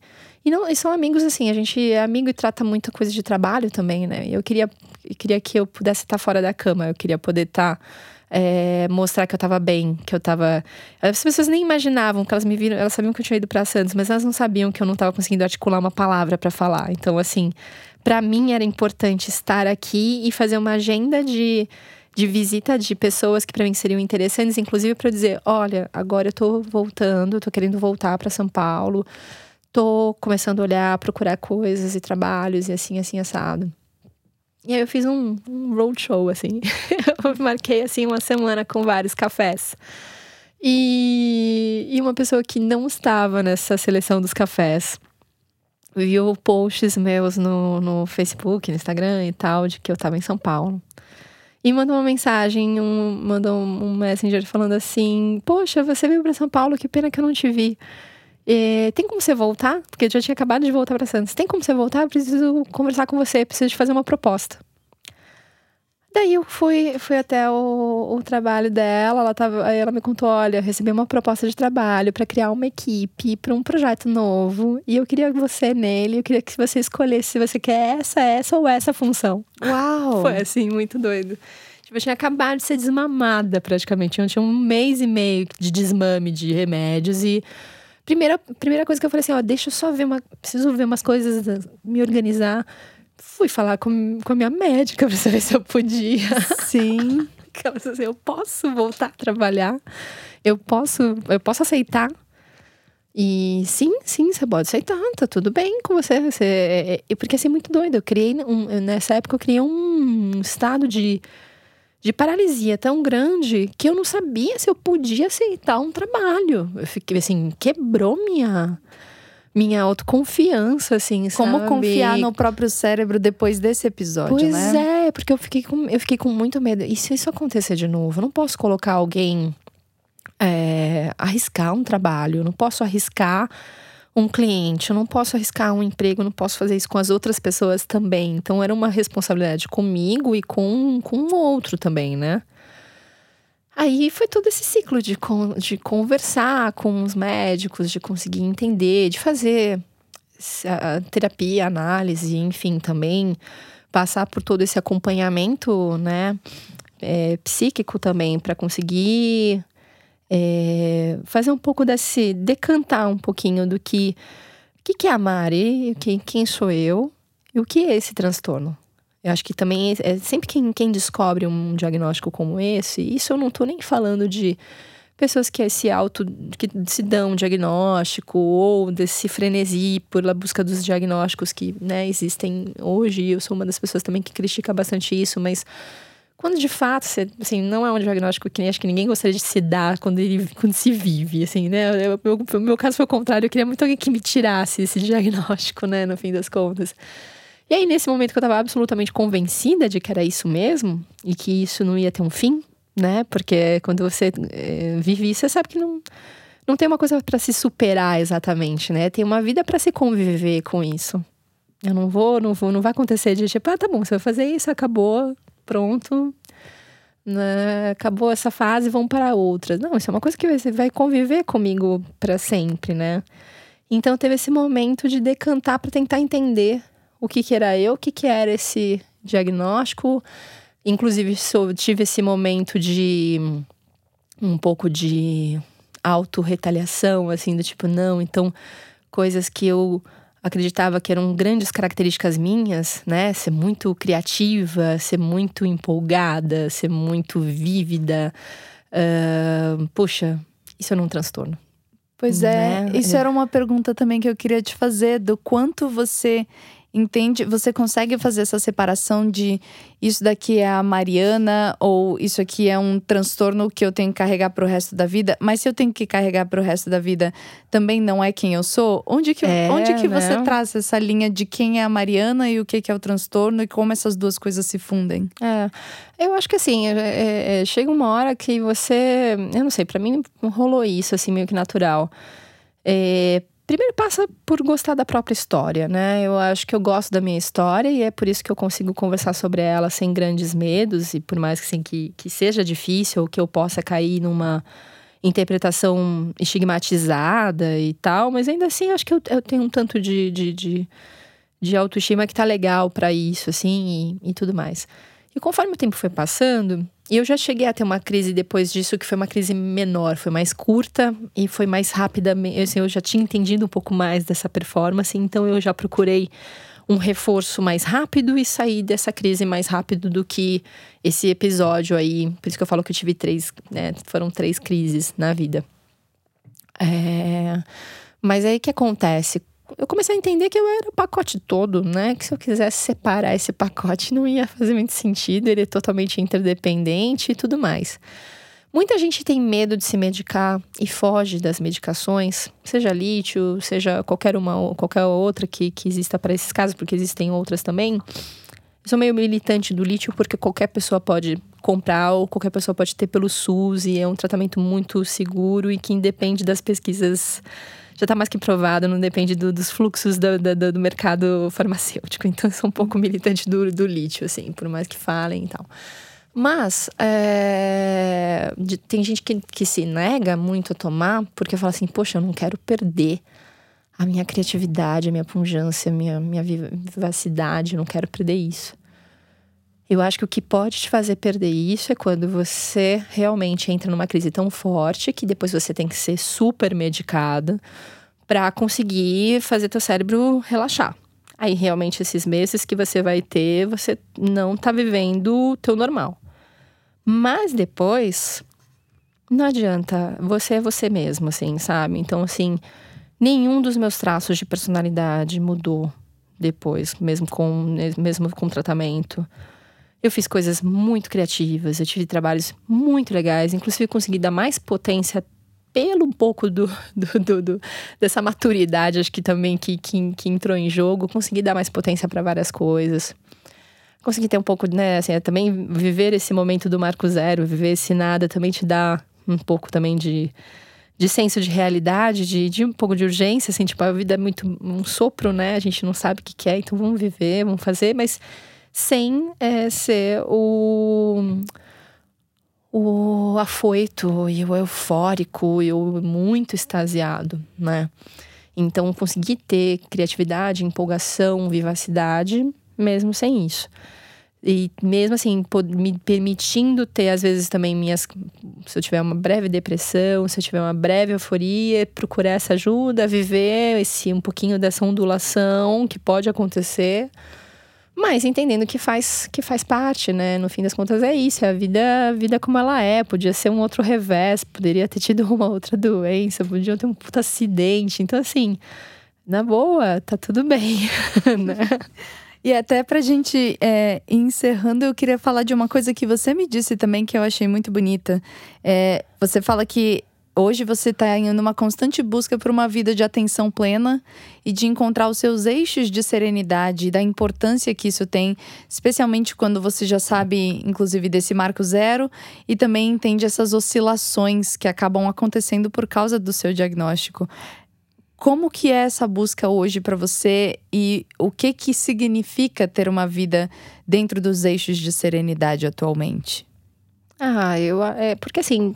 E não, e são amigos assim, a gente é amigo e trata muita coisa de trabalho também, né? Eu queria, eu queria que eu pudesse estar fora da cama, eu queria poder estar. É, mostrar que eu tava bem, que eu tava. As pessoas nem imaginavam que elas me viram, elas sabiam que eu tinha ido pra Santos, mas elas não sabiam que eu não tava conseguindo articular uma palavra pra falar. Então, assim, pra mim era importante estar aqui e fazer uma agenda de, de visita de pessoas que pra mim seriam interessantes, inclusive eu dizer: olha, agora eu tô voltando, tô querendo voltar pra São Paulo, tô começando a olhar, procurar coisas e trabalhos e assim, assim, assado. E aí eu fiz um, um roadshow, assim. eu marquei, assim, uma semana com vários cafés. E, e uma pessoa que não estava nessa seleção dos cafés viu posts meus no, no Facebook, no Instagram e tal, de que eu estava em São Paulo. E mandou uma mensagem, um, mandou um messenger falando assim: Poxa, você veio para São Paulo, que pena que eu não te vi. É, tem como você voltar? Porque eu já tinha acabado de voltar para Santos. Tem como você voltar? Eu preciso conversar com você, preciso te fazer uma proposta. Daí eu fui, fui até o, o trabalho dela, ela tava, aí ela me contou, olha, eu recebi uma proposta de trabalho para criar uma equipe para um projeto novo e eu queria você nele, eu queria que você escolhesse se você quer essa, essa ou essa função. Uau! Foi assim, muito doido. Tipo, eu tinha acabado de ser desmamada praticamente. Eu tinha um mês e meio de desmame de remédios e primeira, primeira coisa que eu falei assim, ó, deixa eu só ver uma, preciso ver umas coisas, me organizar. Fui falar com, com a minha médica pra saber se eu podia. Sim. Ela disse assim, eu posso voltar a trabalhar? Eu posso, eu posso aceitar? E sim, sim, você pode aceitar, tá tudo bem com você. você e porque assim, muito doido. Eu criei, um, nessa época, eu criei um estado de, de paralisia tão grande que eu não sabia se eu podia aceitar um trabalho. Eu fiquei assim, quebrou minha, minha autoconfiança, assim, Como sabe? confiar no próprio cérebro depois desse episódio, Pois né? é, porque eu fiquei, com, eu fiquei com muito medo. E se isso acontecer de novo? Eu não posso colocar alguém. é, arriscar um trabalho, eu não posso arriscar um cliente, eu não posso arriscar um emprego, não posso fazer isso com as outras pessoas também. Então era uma responsabilidade comigo e com, com o outro também, né? Aí foi todo esse ciclo de, con de conversar com os médicos, de conseguir entender, de fazer terapia, análise, enfim, também passar por todo esse acompanhamento, né, é, psíquico também, para conseguir é, fazer um pouco desse, decantar um pouquinho do que, que, é a Mari, o que, quem sou eu e o que é esse transtorno. Eu acho que também é é sempre quem, quem descobre um diagnóstico como esse, isso eu não tô nem falando de pessoas que se auto que se dão um diagnóstico ou desse frenesi por a busca dos diagnósticos que né, existem hoje. Eu sou uma das pessoas também que critica bastante isso, mas quando de fato você, assim, não é um diagnóstico que nem acho que ninguém gostaria de se dar quando ele quando se vive, assim, né? Eu- meu, meu caso foi o contrário, eu queria muito alguém que me tirasse esse diagnóstico, né, no fim das contas. E aí, nesse momento que eu estava absolutamente convencida de que era isso mesmo e que isso não ia ter um fim, né? Porque quando você é, vive isso, você sabe que não, não tem uma coisa para se superar exatamente, né? Tem uma vida para se conviver com isso. Eu não vou, não vou, não vai acontecer de tipo, ah, tá bom, você vai fazer isso, acabou, pronto. Né? Acabou essa fase, vamos para outra. Não, isso é uma coisa que você vai conviver comigo para sempre, né? Então teve esse momento de decantar para tentar entender o que, que era eu, o que, que era esse diagnóstico. Inclusive, tive esse momento de um pouco de autorretaliação, assim, do tipo, não, então, coisas que eu acreditava que eram grandes características minhas, né? Ser muito criativa, ser muito empolgada, ser muito vívida. Uh, puxa, isso era um transtorno. Pois é, né? isso era uma pergunta também que eu queria te fazer, do quanto você entende, você consegue fazer essa separação de isso daqui é a Mariana ou isso aqui é um transtorno que eu tenho que carregar para o resto da vida, mas se eu tenho que carregar para o resto da vida, também não é quem eu sou? Onde que, é, onde que né? você traz essa linha de quem é a Mariana e o que, que é o transtorno e como essas duas coisas se fundem? É, eu acho que assim, é, é, é chega uma hora que você, eu não sei, para mim rolou isso assim meio que natural. É, Primeiro passa por gostar da própria história, né? Eu acho que eu gosto da minha história e é por isso que eu consigo conversar sobre ela sem grandes medos e por mais que, assim, que, que seja difícil ou que eu possa cair numa interpretação estigmatizada e tal, mas ainda assim acho que eu, eu tenho um tanto de, de, de, de autoestima que tá legal para isso, assim, e, e tudo mais. E conforme o tempo foi passando, eu já cheguei a ter uma crise depois disso, que foi uma crise menor, foi mais curta e foi mais rápida. Assim, eu já tinha entendido um pouco mais dessa performance, então eu já procurei um reforço mais rápido e sair dessa crise mais rápido do que esse episódio aí. Por isso que eu falo que eu tive três, né? Foram três crises na vida. É... Mas aí que acontece? Eu comecei a entender que eu era o pacote todo, né? Que se eu quisesse separar esse pacote não ia fazer muito sentido, ele é totalmente interdependente e tudo mais. Muita gente tem medo de se medicar e foge das medicações, seja lítio, seja qualquer uma qualquer outra que, que exista para esses casos, porque existem outras também. Eu sou meio militante do lítio porque qualquer pessoa pode comprar ou qualquer pessoa pode ter pelo SUS e é um tratamento muito seguro e que independe das pesquisas já está mais que provado, não depende do, dos fluxos do, do, do, mercado farmacêutico. Então, sou um pouco militante do, do lítio, assim, por mais que falem e tal. Mas é, de, tem gente que, que se nega muito a tomar porque fala assim: poxa, eu não quero perder a minha criatividade, a minha pungência, a minha, minha vivacidade, eu não quero perder isso. Eu acho que o que pode te fazer perder isso é quando você realmente entra numa crise tão forte que depois você tem que ser super medicada para conseguir fazer teu cérebro relaxar. Aí realmente esses meses que você vai ter, você não tá vivendo o teu normal. Mas depois não adianta, você é você mesmo, assim, sabe? Então assim, nenhum dos meus traços de personalidade mudou depois, mesmo com mesmo com tratamento. Eu fiz coisas muito criativas, eu tive trabalhos muito legais, inclusive consegui dar mais potência pelo um pouco do, do, do, do, dessa maturidade, acho que também que, que, que entrou em jogo, consegui dar mais potência para várias coisas. Consegui ter um pouco, né, assim, é também viver esse momento do marco zero, viver esse nada também te dá um pouco também de, de senso de realidade, de, de um pouco de urgência, assim, tipo, a vida é muito um sopro, né? A gente não sabe o que, que é, então vamos viver, vamos fazer, mas sem é, ser o, o afoito e o eufórico e o muito extasiado, né? Então, consegui ter criatividade, empolgação, vivacidade, mesmo sem isso. E mesmo assim, me permitindo ter, às vezes, também minhas. Se eu tiver uma breve depressão, se eu tiver uma breve euforia, procurar essa ajuda, viver esse um pouquinho dessa ondulação que pode acontecer mas entendendo que faz, que faz parte, né? No fim das contas é isso, é a vida, a vida como ela é. Podia ser um outro revés, poderia ter tido uma outra doença, podia ter um puta acidente. Então, assim, na boa, tá tudo bem, né? E até pra gente é, encerrando, eu queria falar de uma coisa que você me disse também que eu achei muito bonita. É, você fala que hoje você está em uma constante busca por uma vida de atenção plena e de encontrar os seus eixos de serenidade, da importância que isso tem, especialmente quando você já sabe, inclusive, desse marco zero e também entende essas oscilações que acabam acontecendo por causa do seu diagnóstico. Como que é essa busca hoje para você e o que que significa ter uma vida dentro dos eixos de serenidade atualmente? Ah, eu. É, porque assim,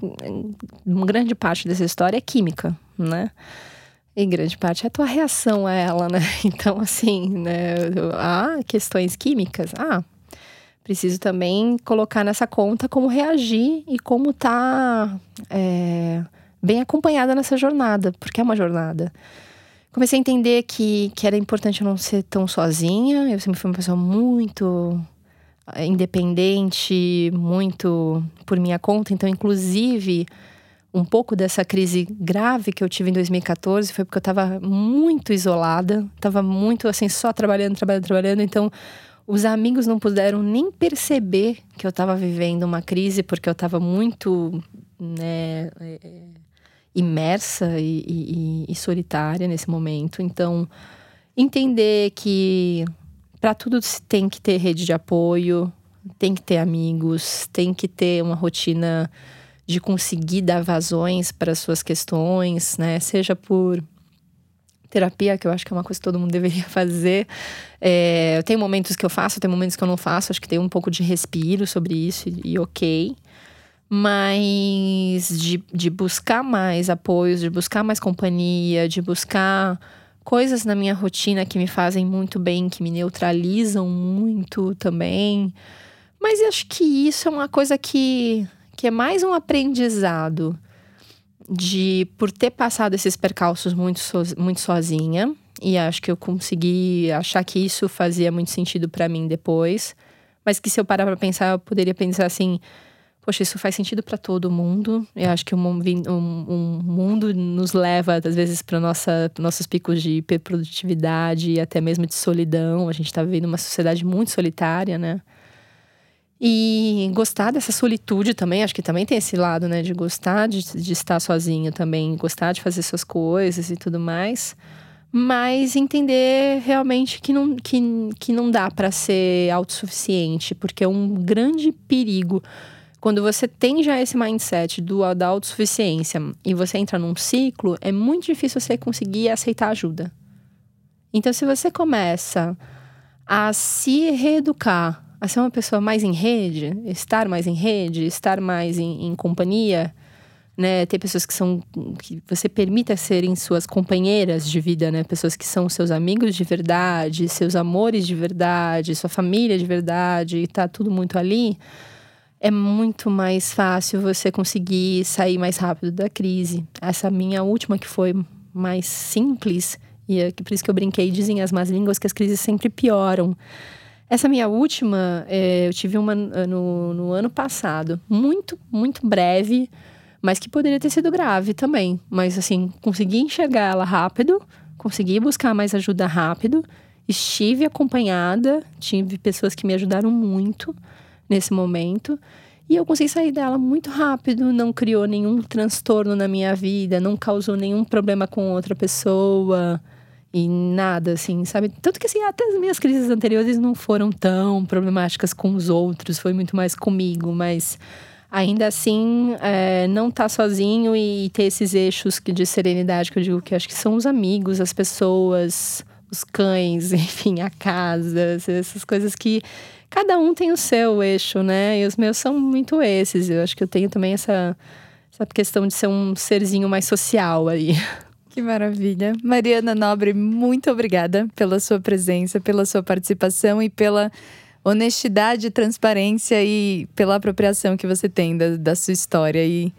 grande parte dessa história é química, né? E grande parte é a tua reação a ela, né? Então, assim, né? Há questões químicas. Ah, preciso também colocar nessa conta como reagir e como tá é, bem acompanhada nessa jornada, porque é uma jornada. Comecei a entender que, que era importante eu não ser tão sozinha. Eu sempre fui uma pessoa muito independente, muito por minha conta. Então, inclusive, um pouco dessa crise grave que eu tive em 2014 foi porque eu estava muito isolada, estava muito assim, só trabalhando, trabalhando, trabalhando. Então, os amigos não puderam nem perceber que eu estava vivendo uma crise, porque eu estava muito né, é, é, imersa e, e, e solitária nesse momento. Então, entender que para tudo tem que ter rede de apoio, tem que ter amigos, tem que ter uma rotina de conseguir dar vazões para suas questões, né? Seja por terapia, que eu acho que é uma coisa que todo mundo deveria fazer. É, tem momentos que eu faço, tem momentos que eu não faço. Acho que tem um pouco de respiro sobre isso e, e ok. Mas de, de buscar mais apoios, de buscar mais companhia, de buscar coisas na minha rotina que me fazem muito bem, que me neutralizam muito também. Mas acho que isso é uma coisa que, que é mais um aprendizado de por ter passado esses percalços muito, so, muito sozinha. E acho que eu consegui achar que isso fazia muito sentido para mim depois. Mas que se eu parar pra pensar, eu poderia pensar assim poxa, isso faz sentido para todo mundo. Eu acho que um, um, um mundo nos leva, às vezes, para nossos picos de hiperprodutividade e até mesmo de solidão. A gente está vivendo uma sociedade muito solitária, né? E gostar dessa solitude também, acho que também tem esse lado, né? De gostar de, de estar sozinho também, gostar de fazer suas coisas e tudo mais. Mas entender realmente que não, que, que não dá para ser autossuficiente, porque é um grande perigo quando você tem já esse mindset do, da autossuficiência e você entra num ciclo, é muito difícil você conseguir aceitar ajuda. Então, se você começa a se reeducar, a ser uma pessoa mais em rede, estar mais em rede, estar mais em, em companhia, né? Ter pessoas que são que você permita serem suas companheiras de vida, né? Pessoas que são seus amigos de verdade, seus amores de verdade, sua família de verdade, e tá tudo muito ali é muito mais fácil você conseguir sair mais rápido da crise. Essa minha última, que foi mais simples, e é por isso que eu brinquei, dizem as más línguas que as crises sempre pioram. Essa minha última, é, eu tive uma no, no ano passado, muito, muito breve, mas que poderia ter sido grave também. Mas assim, consegui enxergar ela rápido, consegui buscar mais ajuda rápido, estive acompanhada, tive pessoas que me ajudaram muito nesse momento. E eu consegui sair dela muito rápido, não criou nenhum transtorno na minha vida, não causou nenhum problema com outra pessoa e nada, assim, sabe? Tanto que, assim, até as minhas crises anteriores não foram tão problemáticas com os outros, foi muito mais comigo, mas ainda assim, é, não estar tá sozinho e ter esses eixos de serenidade que eu digo que acho que são os amigos, as pessoas, os cães, enfim, a casa, essas coisas que cada um tem o seu eixo, né? E os meus são muito esses. Eu acho que eu tenho também essa, essa questão de ser um serzinho mais social aí. Que maravilha. Mariana Nobre, muito obrigada pela sua presença, pela sua participação e pela honestidade, transparência e pela apropriação que você tem da, da sua história e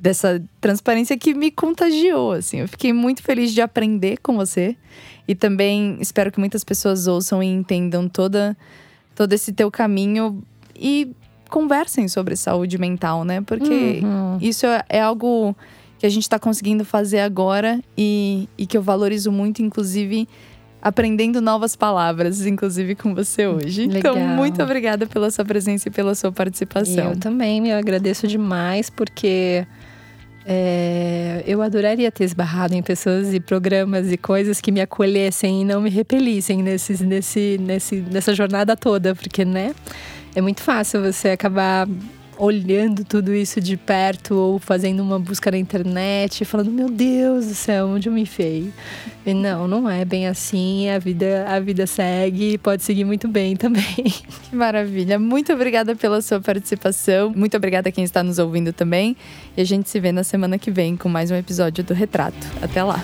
dessa transparência que me contagiou, assim. Eu fiquei muito feliz de aprender com você e também espero que muitas pessoas ouçam e entendam toda todo esse teu caminho e conversem sobre saúde mental, né? Porque uhum. isso é, é, algo que a gente está conseguindo fazer agora e, e que eu valorizo muito, inclusive aprendendo novas palavras, inclusive com você hoje. Então, Legal. Então, muito obrigada pela sua presença e pela sua participação. Eu também me agradeço demais, porque É, eu adoraria ter esbarrado em pessoas e programas e coisas que me acolhessem e não me repelissem nesses, nesse, nesse, nessa jornada toda, porque, né? É muito fácil você acabar olhando tudo isso de perto ou fazendo uma busca na internet, falando: Meu Deus do céu, onde eu me enfiei? E não, não é bem assim. A vida, a vida segue e pode seguir muito bem também. Que maravilha. Muito obrigada pela sua participação. Muito obrigada a quem está nos ouvindo também. E a gente se vê na semana que vem com mais um episódio do Retrato. Até lá.